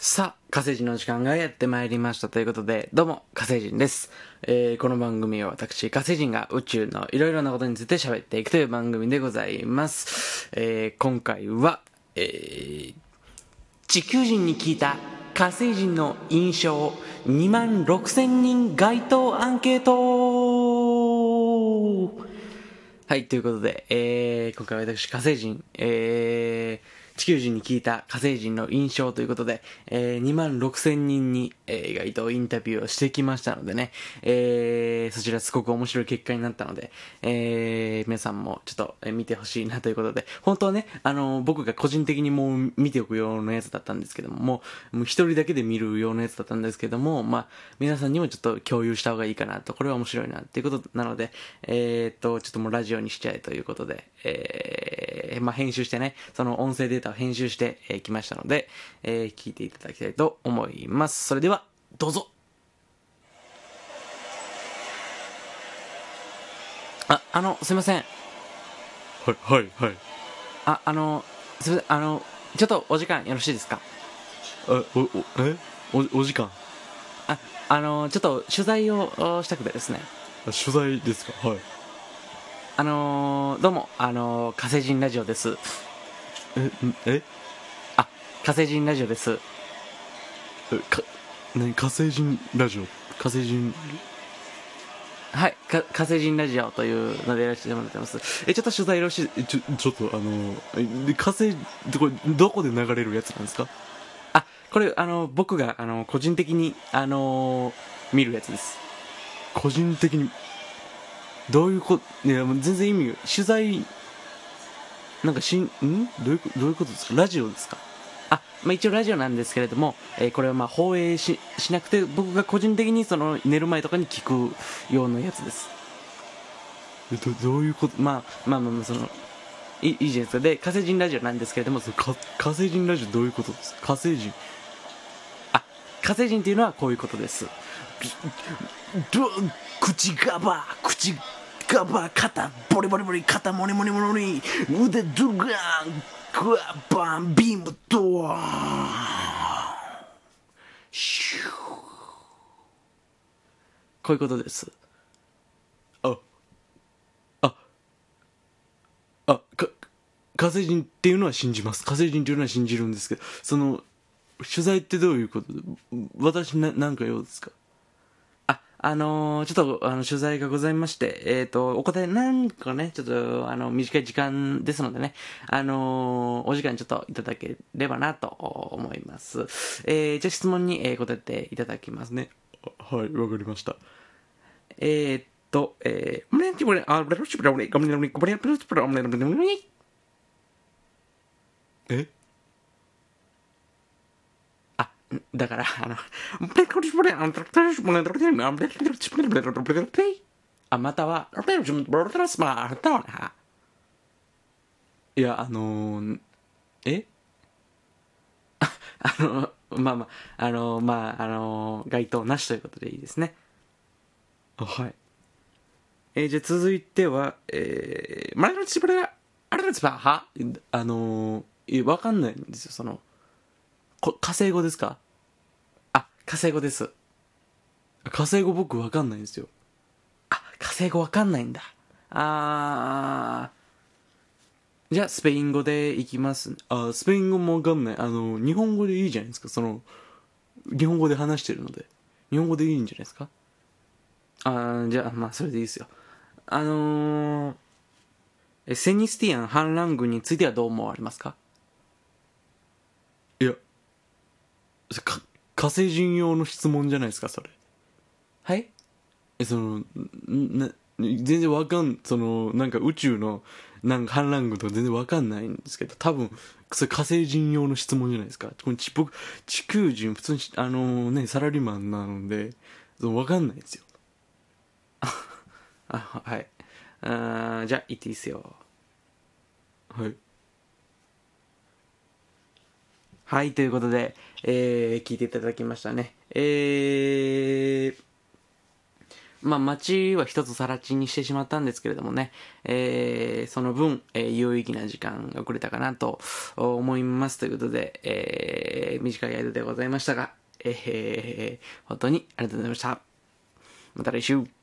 さあ、火星人の時間がやってまいりましたということで、どうも、火星人です。えー、この番組は私、火星人が宇宙のいろいろなことについて喋っていくという番組でございます。えー、今回は、えー、地球人に聞いた火星人の印象2万6000人該当アンケートはい、ということで、えー、今回は私、火星人、えー、地球人に聞いた火星人の印象ということで、えー、2万6000人に、えー、該当インタビューをしてきましたのでね、えー、そちらすごく面白い結果になったので、えー、皆さんもちょっと見てほしいなということで、本当はね、あの僕が個人的にもう見ておくようなやつだったんですけども、もう、もう一人だけで見るようなやつだったんですけども、まあ、皆さんにもちょっと共有した方がいいかなと、これは面白いなっていうことなので、えー、っと、ちょっともうラジオにしちゃえということで、えー、まあ、編集してね、その音声データを編集してき、えましたので、えー聞いていただきたいと思います。それでは、どうぞあ、あの、すいません。はい、はい、はい。あ、あの、すいません、あの、ちょっとお時間よろしいですか？あ、お、お、え？お、お時間？あ、あの、ちょっと取材をおしたくてですね。あ取材ですか？はい。あの、どうも、あの、火星人ラジオです。え、んえ？あ、火星人ラジオです。えか、ね、火星人ラジオ？火星人、はい、か火星人ラジオというのでやらせてもらってます。え、ちょっと取材よろしいえちょ、ちょっとあの、えで火星、どこ、どこで流れるやつなんですか？あ、これ、あの、僕が、あの、個人的に、あの、見るやつです。個人的に、どういうこ、いや、もう全然意味が、取材、なんかしん、ん？どういうこ、どういうことですか？ラジオですか？あ、まあ、一応ラジオなんですけれども、えーこれはまあ放映ししなくて、僕が個人的にその寝る前とかに聞くようなやつです。え、ど、どういうこと？まあ、まあまあまあ、その、いいいいじゃないですか。で、火星人ラジオなんですけれども、そか火星人ラジオどういうことですか？火星人。あ、火星人っていうのはこういうことです。ど口がば、口がば、肩、ボリボリボリ、肩、モリモリモリ、腕、ドゥガン、クワバン、ビーム、ドワーシューこういうことです。あ、あ、あ、か、火星人っていうのは信じます。火星人っていうのは信じるんですけど、その、取材ってどういうこと？で、私な、なんか用ですか？あ、あのーちょっと、あの、取材がございまして、えっ、と、お答えなんかね、ちょっと、あの、短い時間ですのでね、あのーお時間ちょっといただければなと思います。えー、じゃあ質問に、えー答えていただきますね。あはい、わかりました。えー、っと、えー、えあ、だから、あの、あ、または、いや、あのー、えあの、まあまあ、あの、まあ、あの、該当なしということでいいですね。あはい。えーじゃあ続いては、えー、マラロチブラ、あれですかはあのー、わかんないんですよ、その、こ火星語ですか、火星語です。火星語僕わかんないんですよ。あ、火星語わかんないんだ。あー、じゃあスペイン語でいきますね。あ、スペイン語もわかんない。あの、日本語でいいじゃないですか、その、日本語で話してるので。日本語でいいんじゃないですかあーじゃあ、まあ、それでいいですよ。あのー、えセニスティアン反乱軍についてはどう思われますか？いや、か火星人用の質問じゃないですか、それ。はい？え、その、んな、全然わかん、その、なんか宇宙の、なんか反乱軍とか全然わかんないんですけど、多分、それ火星人用の質問じゃないですか。このち僕、地球人、普通に、あのね、サラリーマンなので、そのわかんないですよ。あ、はい。あーじゃあ、言っていいですよ。はい。はい、ということで、えー、聞いていただきましたね。えー、まあ、街は一つ更地にしてしまったんですけれどもね、えー、その分、えー、有意義な時間が遅れたかなと思いますということで、えー、短い間でございましたが、えー、本当にありがとうございました。また来週。